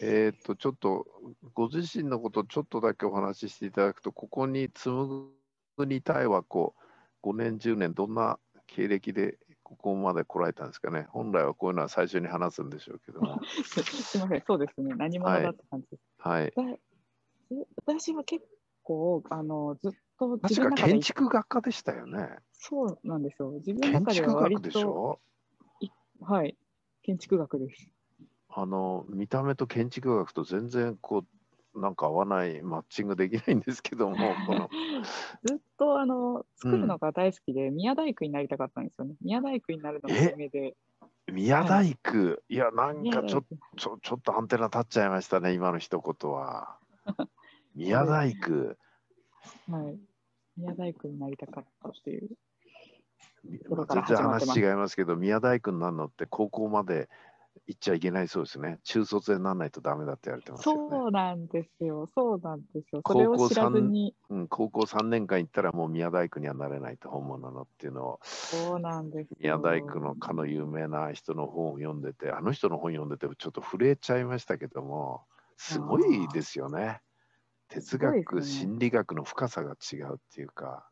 えっ、と、ちょっと、ご自身のことちょっとだけお話ししていただくと、ここに紡ぐにたいはこう、5年、10年、どんな経歴でここまで来られたんですかね？本来はこういうのは最初に話すんでしょうけども。すみません、そうですね。何者だって感じです。はい。私は結構、あの、ずっと確か建築学科でしたよね。そうなんですよ。自分の中では割と。はい、建築学です。あの見た目と建築学と全然こうなんか合わないマッチングできないんですけども ずっとあの作るのが大好きで、うん、宮大工になりたかったんですよね。宮大工になるのが夢で。宮大工、はい、いやなんかちょちょちょっとアンテナ立っちゃいましたね今の一言は。宮大工。はい。宮大工になりたかったっていう。全然話違いますけど宮大工になるのって高校まで行っちゃいけないそうですね。中卒でならないとダメだって言われてます、ね、そうなんですよ。そうなんですよ。それを知らずに。うん、高校3年間行ったらもう宮大工にはなれないと本物のっていうのを。そうなんです宮大工のかの有名な人の本を読んでて、あの人の本読んでてちょっと震えちゃいましたけども、すごいですよね。哲学、ね、心理学の深さが違うっていうか。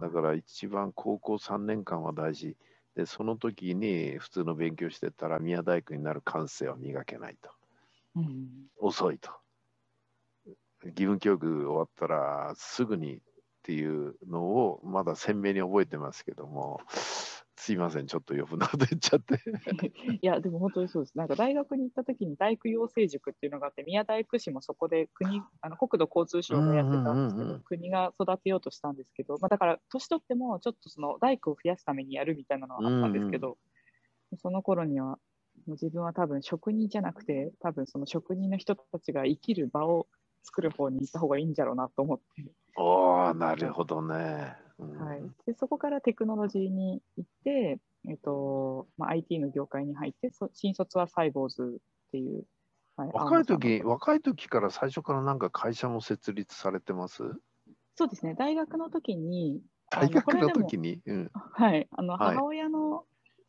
だから一番高校3年間は大事。で、その時に普通の勉強してたら宮大工になる感性を磨けないと。うん、遅いと。義務教育終わったらすぐにっていうのをまだ鮮明に覚えてますけども、すいません、ちょっと余分なこと言っちゃって。いや、でも本当にそうです。なんか大学に行った時に大工養成塾っていうのがあって、宮大工市もそこで国、あの国土交通省がやってたんですけど、国が育てようとしたんですけど、まあ、だから年取ってもちょっとその大工を増やすためにやるみたいなのはあったんですけど、うんうん、その頃にはもう自分は多分職人じゃなくて、多分その職人の人たちが生きる場を作る方に行った方がいいんじゃろうなと思って。おお、なるほどね。はい、でそこからテクノロジーに行って、えっとまあ、IT の業界に入ってそ新卒はサイボーズっていう、はい、若い時若い時から最初からなんか会社も設立されてます？そうですね。大学の時に大学の時に、うん、はい。あの母親の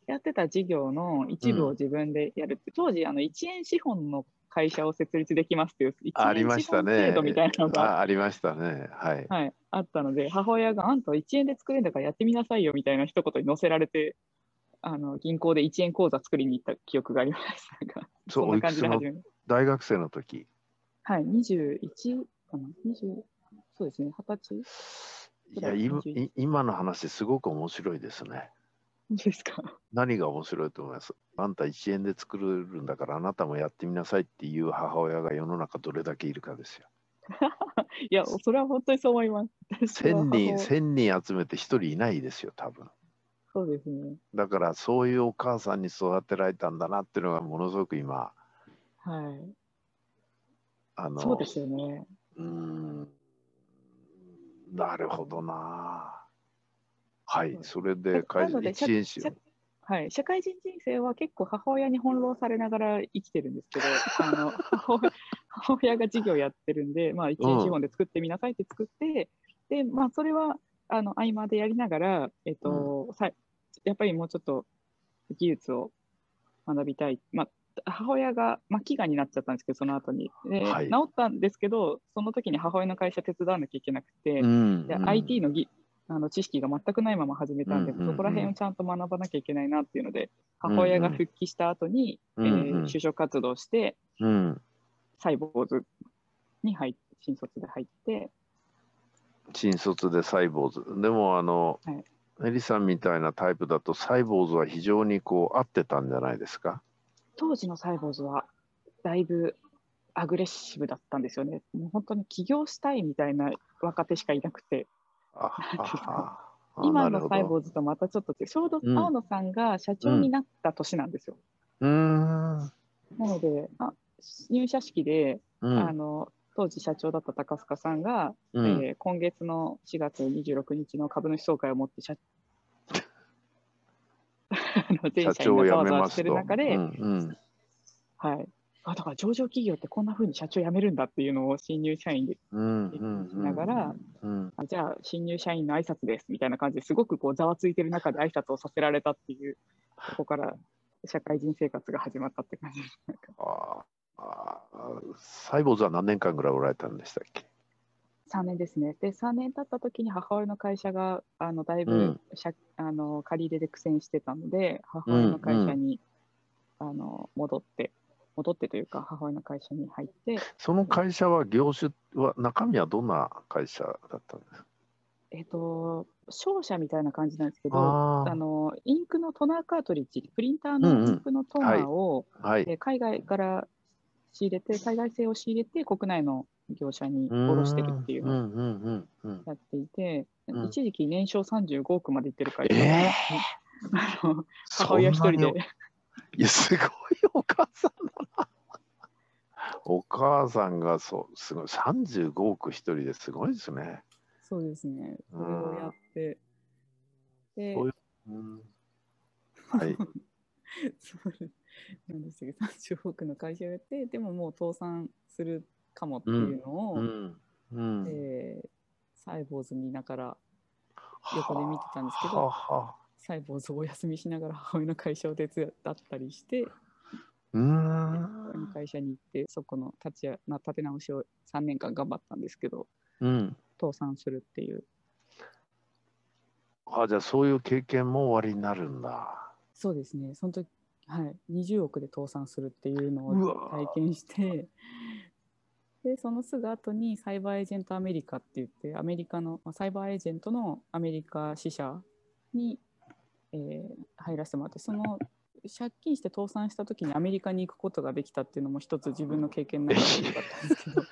やってた事業の一部を自分でやるって、うん、当時あの1円資本の会社を設立できますっていうありましたね。制度みたいなのがありましたね。はい。はい、あったので、母親があんた1円で作れるんだからやってみなさいよみたいな一言に載せられて、あの銀行で1円口座作りに行った記憶がありましたが、そう、そんな感じで始め大学生の時。はい、21かな、20そうですね、20歳？いや今、今の話、すごく面白いですね。ですか？何が面白いと思います？あんた1円で作るんだからあなたもやってみなさいっていう母親が世の中どれだけいるかですよ。いや、それは本当にそう思います。1000人、千人集めて1人いないですよ、多分。そうですね。だからそういうお母さんに育てられたんだなっていうのがものすごく今。はい。あの、そうですよね。うん。なるほどな。はい、それで会社一円紙はい、社会人人生は結構母親に翻弄されながら生きてるんですけど、あの 母親が事業やってるんで、まあ、一円資本で作ってみなさいって作って、うん、でまあ、それはあの合間でやりながら、えっと、うん、さやっぱりもうちょっと技術を学びたい、まあ、母親が、まあ、飢餓になっちゃったんですけど、その後に。で、はい、治ったんですけど、その時に母親の会社手伝わなきゃいけなくて、うん、で IT のぎあの知識が全くないまま始めたんで、うん。うんうん、そこら辺をちゃんと学ばなきゃいけないなっていうので、母親が復帰した後に、うん。うん、えー、就職活動して、うん、サイボーズに入新卒で入って。新卒でサイボーズ。でも、あの、はい、エリさんみたいなタイプだと、サイボーズは非常にこう合ってたんじゃないですか？当時のサイボーズは、だいぶアグレッシブだったんですよね。もう本当に起業したいみたいな若手しかいなくて。今のサイボーズとまたちょっと違う。ちょうど青野さんが社長になった年なんですよ。うん、なのであ、入社式で、うん、あの当時社長だった高須賀さんが、うん、えー、今月の4月26日の株主総会をもって社 全社員がざわざわしてる中で、うんうん、はい、あだから上場企業ってこんなふうに社長辞めるんだっていうのを新入社員で聞きながら、じゃあ新入社員の挨拶ですみたいな感じですごくこうざわついてる中で挨拶をさせられたっていうそこから社会人生活が始まったって感じです。ああサイボーズは何年間ぐらいおられたんでしたっけ？3年ですね。で、3年経った時に母親の会社があのだいぶ、うん。借あの借り入れで苦戦してたので、母親の会社に、あの戻って、戻ってというか、母親の会社に入って、その会社は業種は中身はどんな会社だったんですか？えっ、と、商社みたいな感じなんですけど、ああのインクのトナーカートリッジ、プリンターうんうん。のインクのトナーを、あはい。えー海外から仕入れて、海外製を仕入れて、国内の業者に卸してるっていうのをやっていて、うん。一時期年商35億までいってる会社え あの母親一人で。いやすごいお母さんだな。お母さんがそうすごい35億一人ですごいですね。そうですね、それをやって、うん。はい そうなんでしたっけ30億の会社をやって、でももう倒産するかもっていうのを、うん。うん。えーサイボーズ見ながら、横で見てたんですけどサイボーズをお休みしながら母親の会社を手伝ったりして、うーん。会社に行って、そこの立ち立て直しを3年間頑張ったんですけど、うん。倒産するっていう、あじゃあそういう経験も終わりになるんだそうですね、その時はい、20億で倒産するっていうのを体験して、でそのすぐ後にサイバーエージェントアメリカって言って、アメリカのまあサイバーエージェントのアメリカ支社に、えー入らせてもらって、その借金して倒産した時にアメリカに行くことができたっていうのも一つ自分の経験の中で良かったんですけど、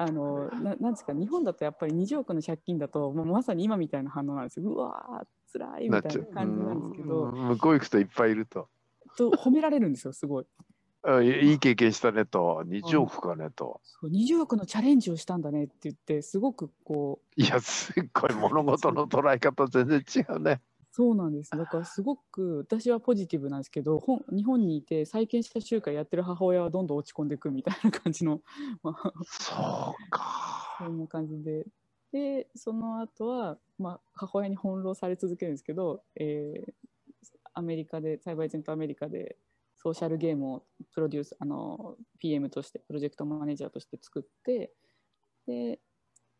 あのななんですか、日本だとやっぱり20億の借金だと、もうまさに今みたいな反応なんですよ。うわー、辛いみたいな感じなんですけど、うん。向こう行くといっぱいいると。と褒められるんですよ、すごい。あいいい経験したねと。20億かねと。そう20億のチャレンジをしたんだねって言って、すごくこう、いやすっごい物事の捉え方全然違うねそうなんです。だからすごく私はポジティブなんですけど、ほん日本にいて再建した集会やってる母親はどんどん落ち込んでいくみたいな感じの、まあ、そうかそんな感じで。で、その後は、まあ、母親に翻弄され続けるんですけど、えーアメリカで、サイバーエージェントアメリカでソーシャルゲームをプロデュース、あの、PM として、プロジェクトマネージャーとして作って、で、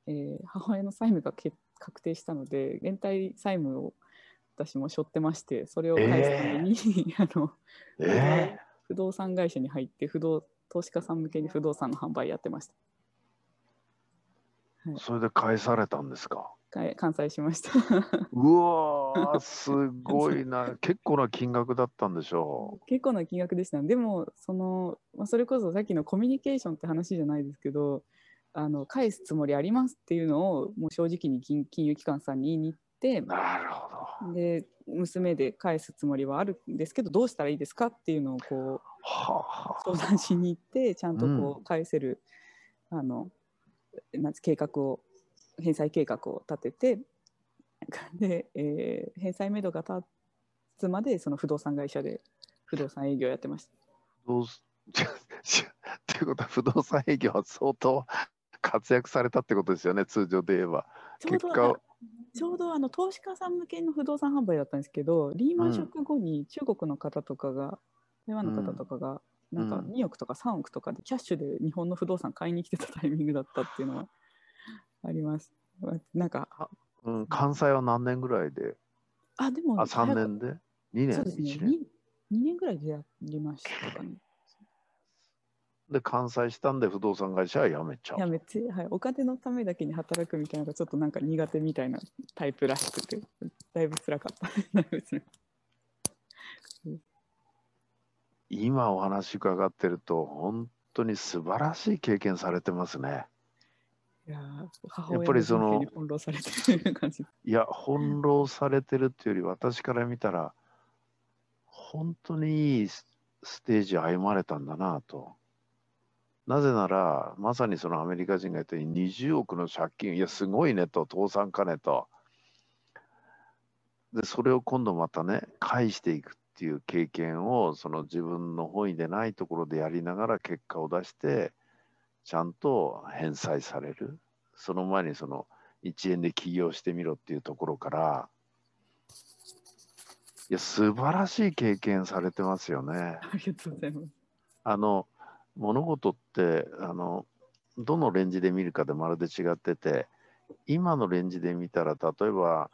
えー母親の債務がけ確定したので、連帯債務を私も背負ってまして、それを返すために、あの、え不動産会社に入って不動投資家さん向けに不動産の販売やってました。ー、それで返されたんですか？完済しました。うわーすごいな。結構な金額だったんでしょ結構な金額でした。でもその、まあ、それこそさっきのコミュニケーションって話じゃないですけどあの返すつもりありますっていうのをもう正直に金金融機関さんに言いに行ってうなるほどで娘で返すつもりはあるんですけどどうしたらいいですかっていうのをこう相談しに行ってちゃんとうこう返せる、あのなんつ計画を返済計画を立てて で、えー返済めどが立つまでその不動産会社で不動産営業やってました。どうすっていうことは不動産営業は相当活躍されたってことですよね通常で言えば。ちょうど結果ちょうどあの投資家さん向けの不動産販売だったんですけどリーマンショック後に中国の方とかが、台湾の方とかが、なんかうん2億とか3億とかでキャッシュで日本の不動産買いに来てたタイミングだったっていうのはあります。なんかうん、関西は何年ぐらいで？あでもあ3年で？2年？そうですね。1年？2, 2年ぐらいでやりましたかね。で関西したんで不動産会社は辞めちゃうやめて、はい、お金のためだけに働くみたいなのがちょっとなんか苦手みたいなタイプらしくてだいぶ辛かった。だいぶ辛かった今お話伺ってると本当に素晴らしい経験されてますねいややっ親ぱりその人生に翻弄されてる感じ。いや翻弄されてるっていうより私から見たら本当にいいスステージを歩まれたんだなとなぜならまさにそのアメリカ人が言ったように20億の借金いやすごいねと倒産かねとでそれを今度またね返していくっていう経験をその自分の本意でないところでやりながら結果を出してちゃんと返済されるその前にその1円で起業してみろっていうところからいや素晴らしい経験されてますよね。ありがとうございます。あの物事ってあのどのレンジで見るかでまるで違ってて今のレンジで見たら例えば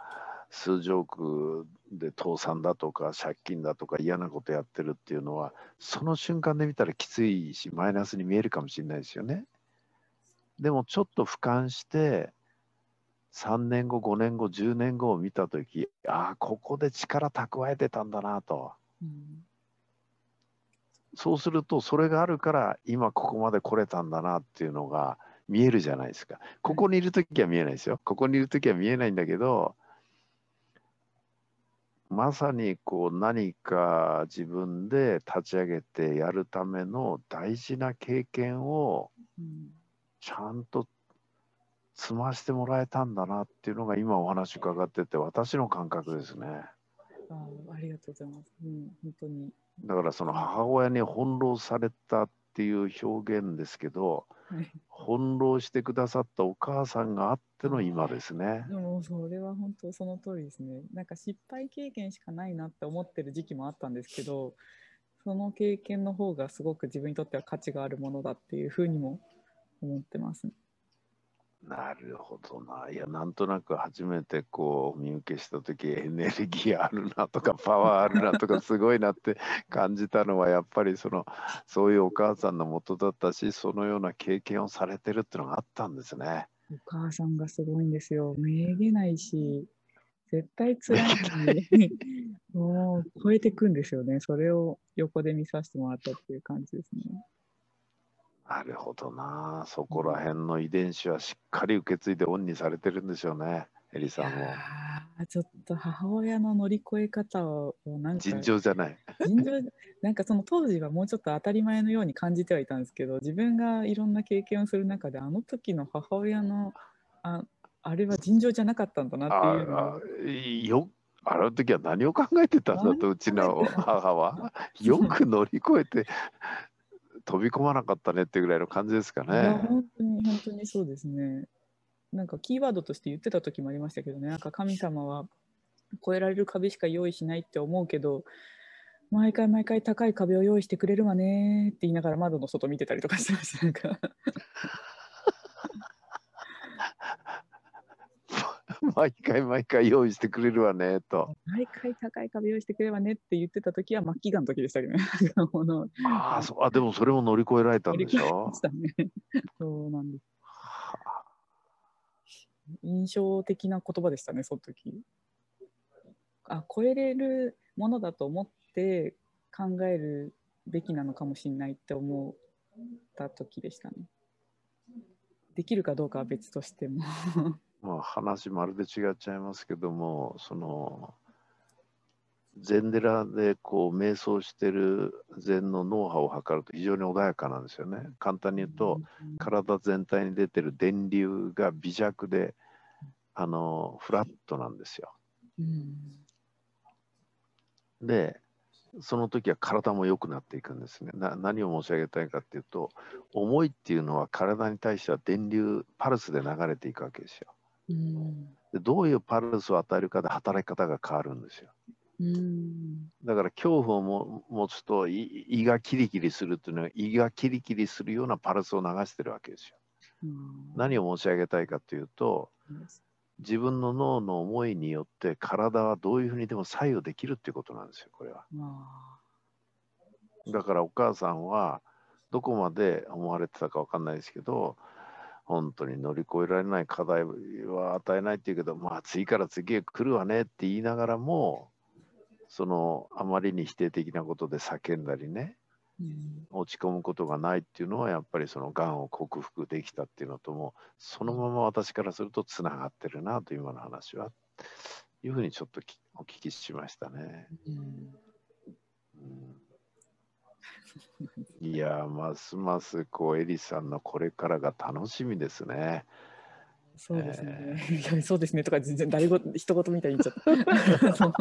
数十億で倒産だとか借金だとか嫌なことやってるっていうのはその瞬間で見たらきついしマイナスに見えるかもしれないですよね。でもちょっと俯瞰して3年後5年後10年後を見た時ああここで力蓄えてたんだなと、うん、そうするとそれがあるから今ここまで来れたんだなっていうのが見えるじゃないですかここにいる時は見えないですよここにいる時は見えないんだけどまさにこう何か自分で立ち上げてやるための大事な経験をちゃんと積ましてもらえたんだなっていうのが今お話伺ってて私の感覚ですね。あありがとうございます。うん、本当に。だからその母親に翻弄されたっていう表現ですけど、はい、翻弄してくださったお母さんがあっての今ですね。でもそれは本当その通りですね。なんか失敗経験しかないなって思ってる時期もあったんですけど、その経験の方がすごく自分にとっては価値があるものだっていうふうにも思ってますね。なるほどな。いや、なんとなく初めてこう見受けした時エネルギーあるなとか パワーあるなとかすごいなって感じたのはやっぱりそのそういうお母さんのもとだったしそのような経験をされてるっていうのがあったんですね。お母さんがすごいんですよ。めげないし絶対辛いのに もう超えていくんですよね。それを横で見させてもらったっていう感じですね。なるほどな。そこら辺の遺伝子はしっかり受け継いでオンにされてるんでしょうね。エリさんも。ちょっと母親の乗り越え方をなんか尋常じゃない。尋常なんかその当時はもうちょっと当たり前のように感じてはいたんですけど自分がいろんな経験をする中であの時の母親のああれは尋常じゃなかったんだなっていうのあよあの時は何を考えてたんだとうちの母は？よく乗り越えて飛び込まなかったねってぐらいの感じですかね。本当に本当にそうですね。なんかキーワードとして言ってた時もありましたけどね、なんか神様は越えられる壁しか用意しないって思うけど、毎回毎回高い壁を用意してくれるわねって言いながら窓の外見てたりとかしてました。なんか 毎回毎回用意してくれるわねと。毎回高い壁用意してくれるわねって言ってた時は末期がの時でしたけどね。あそうあでもそれも乗り越えられたんでしょ？う、ね、そうなんです。印象的な言葉でしたね、その時。あ、超えれるものだと思って考えるべきなのかもしれないって思った時でしたね。できるかどうかは別としてもまあ、話まるで違っちゃいますけどもその禅寺でこう瞑想してる禅の脳波を測ると非常に穏やかなんですよね。簡単に言うと、体全体に出てる電流が微弱であのフラットなんですよ。でその時は体も良くなっていくんですねな。何を申し上げたいかっていうと思いっていうのは体に対しては電流パルスで流れていくわけですよ。でどういうパルスを与えるかで働き方が変わるんですよ。だから恐怖をも持つと胃がキリキリするというのは胃がキリキリするようなパルスを流してるわけですよ。何を申し上げたいかというと自分の脳の思いによって体はどういうふうにでも左右できるっていうことなんですよこれは。だからお母さんはどこまで思われてたか分かんないですけど本当に乗り越えられない課題は与えないっていうけど、まあ次から次へ来るわねって言いながらも、そのあまりに否定的なことで叫んだりね、うん、落ち込むことがないっていうのはやっぱりそのがんを克服できたっていうのともそのまま私からするとつながってるなと今の話はいうふうにちょっとお聞きしましたね。うん、うんいやますますこうエリさんのこれからが楽しみですね。そうですね。えー、そうですねとか全然誰ご一言みたいに言っちゃった。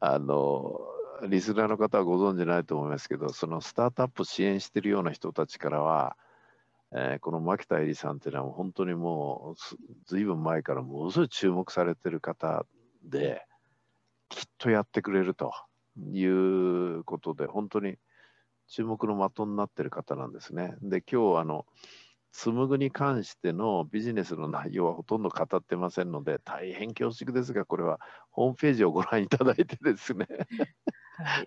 あのリスナーの方はご存じないと思いますけどそのスタートアップ支援してるような人たちからは、えー、この牧田絵里さんっていうのは本当にもうずいぶん前からものすごい注目されてる方できっとやってくれると。いうことで、本当に注目の的になってる方なんですね。で今日あの紡ぐに関してのビジネスの内容はほとんど語ってませんので大変恐縮ですがこれはホームページをご覧いただいてですね。はい、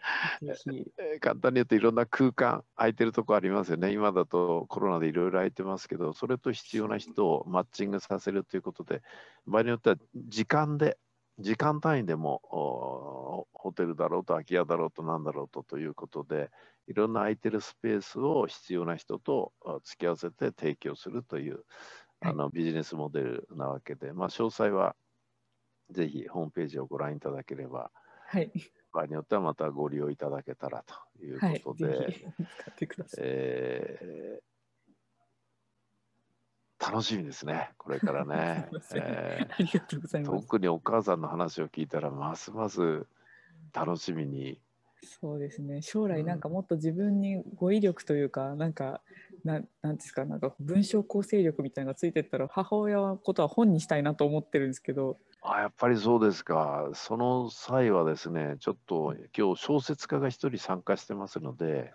簡単に言うといろんな空間空いてるとこありますよね。今だとコロナでいろいろ空いてますけどそれと必要な人をマッチングさせるということで場合によっては時間で時間単位でもホテルだろうと空き家だろうと何だろうとということでいろんな空いてるスペースを必要な人と付き合わせて提供するという、あのビジネスモデルなわけで、まあ、詳細はぜひホームページをご覧いただければ、はい、場合によってはまたご利用いただけたらということで、はい、えー、楽しみですね、これからね。えー、ありがとうございます。特にお母さんの話を聞いたら、ますます楽しみに。そうですね。将来なんかもっと自分に語彙力というか、なんかななんですかなんか文章構成力みたいなのがついてったら母親のことは本にしたいなと思ってるんですけど。あやっぱりそうですか。その際はですねちょっと今日小説家が一人参加してますので。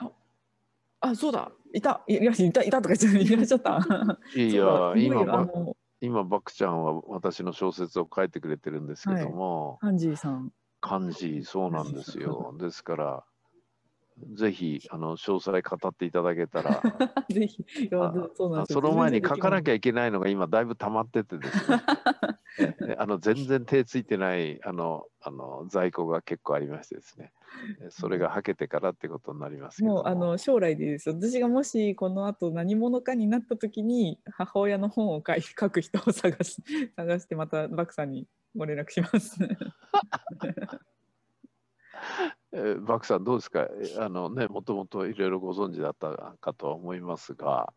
あそうだいたいやいたいたとか言っていらっしゃった。いや今今バクちゃんは私の小説を書いてくれてるんですけども、はい、ハンジーさん。感じ、そうなんですよ。ですから、ぜひあの詳細語っていただけたら。ぜひ。その前に書かなきゃいけないのが今だいぶ溜まっててですね。あの全然手ついてないあのあの在庫が結構ありましてですね。それがはけてからってことになりますも。うあの将来でです私がもしこの後何者かになった時に母親の本を書い書く人を探し 探してまたバクさんにご連絡しますえー、バクさんどうですか？あのねもともといろいろご存知だったかとは思いますが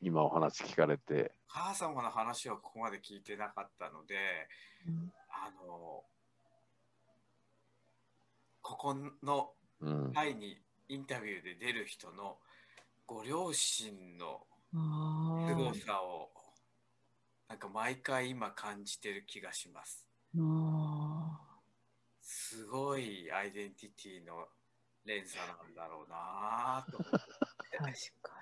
今お話聞かれて。母様の話はここまで聞いてなかったので、うん、あのここの会にインタビューで出る人のご両親のすごさをなんか毎回今感じてる気がします。すごいアイデンティティの連鎖なんだろうなと 確か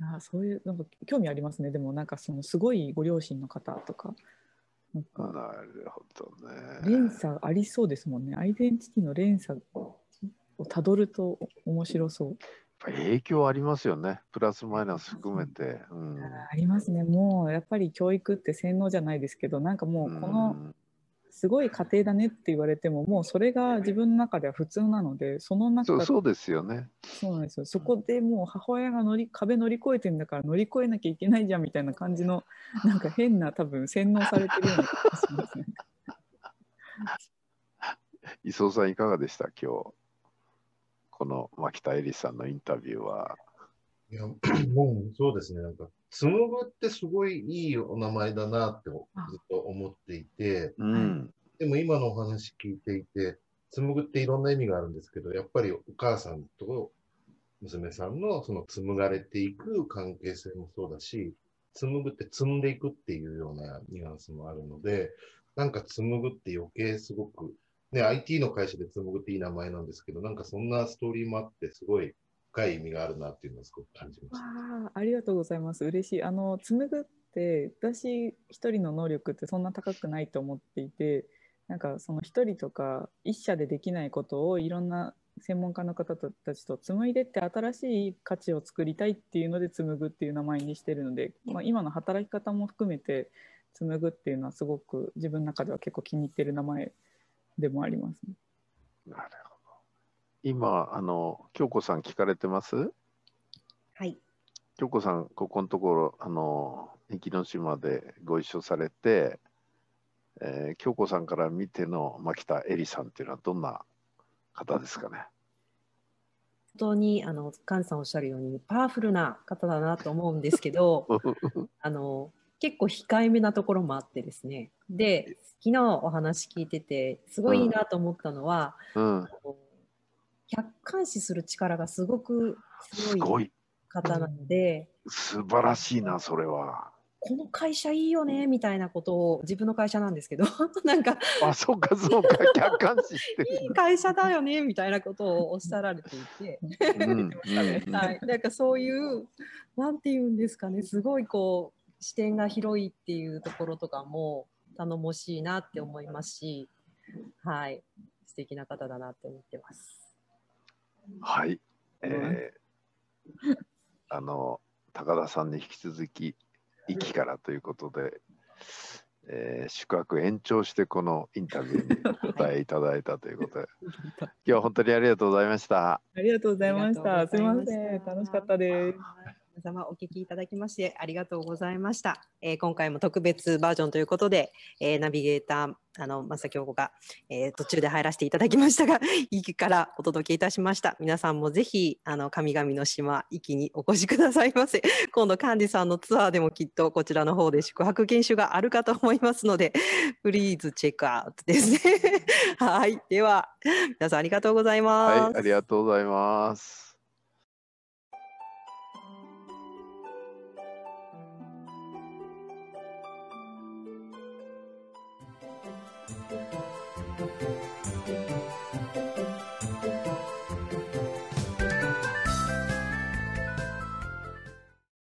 に。あそういうなんか興味ありますね。でもなんかそのすごいご両親の方とか。なんかなるほどね連鎖ありそうですもんね。アイデンティティの連鎖をたどると面白そう。影響ありますよね。プラスマイナス含めて、うん、ありますね。もうやっぱり教育って洗脳じゃないですけどなんかもうこの、うんすごい家庭だねって言われてももうそれが自分の中では普通なのでその中そうですよね。そうなんですよ。そこでもう母親が乗り壁乗り越えてんだから乗り越えなきゃいけないじゃんみたいな感じの なんか変な多分洗脳されてるような気がしますね。磯さんいかがでした？今日。この牧田絵里さんのインタビューは。いや もうそうですね。なんか紡ぐってすごいいいお名前だなってずっと思っていて、うん、でも今のお話聞いていて、紡ぐっていろんな意味があるんですけど、やっぱりお母さんと娘さんのその紡がれていく関係性もそうだし、紡ぐって積んでいくっていうようなニュアンスもあるので、なんか紡ぐって余計すごく、ね、IT の会社で紡ぐっていい名前なんですけど、なんかそんなストーリーもあって、すごい深い意味があるなっていうのをすごく感じました。あありがとうございます。嬉しい。あの紡ぐって私一人の能力ってそんな高くないと思っていて、なんかその一人とか一社でできないことをいろんな専門家の方たちと紡いでって新しい価値を作りたいっていうので紡ぐっていう名前にしてるので、まあ、今の働き方も含めて紡ぐっていうのはすごく自分の中では結構気に入ってる名前でもありますね。なるほど。今、あの、京子さん聞かれてます？はい。京子さん、ここのところ、あの、壱岐島でご一緒されて、えー、京子さんから見ての牧田絵里さんっていうのはどんな方ですかね？本当にあの菅さんおっしゃるようにパワフルな方だなと思うんですけど あの結構控えめなところもあってですね。で昨日お話聞いててすごいいいなと思ったのは、うん。うん、客観視する力がすごく強い方なので素晴らしいなそれは。この会社いいよねみたいなことを自分の会社なんですけど なんかあそうかそうか客観視していい会社だよねみたいなことをおっしゃられていて、はい、なんかそういうなんて言うんですかねすごいこう視点が広いっていうところとかも頼もしいなって思いますし、はい、素敵な方だなって思ってます。はい、えー、あの高田さんに引き続き域からということで、えー、宿泊延長してこのインタビューにお答えいただいたということで。今日は本当にありがとうございました。ありがとうございました。すみません。楽しかったです。皆様お聞きいただきましてありがとうございました。えー、今回も特別バージョンということで、えー、ナビゲーター、あの、正京子が、えー、途中で入らせていただきましたが、壱岐からお届けいたしました。皆さんもぜひ、あの、神々の島、壱岐にお越しくださいませ。今度、幹事さんのツアーでもきっとこちらの方で宿泊研修があるかと思いますので、プリーズチェックアウトですね。はい。では、皆さんありがとうございます。はい、ありがとうございます。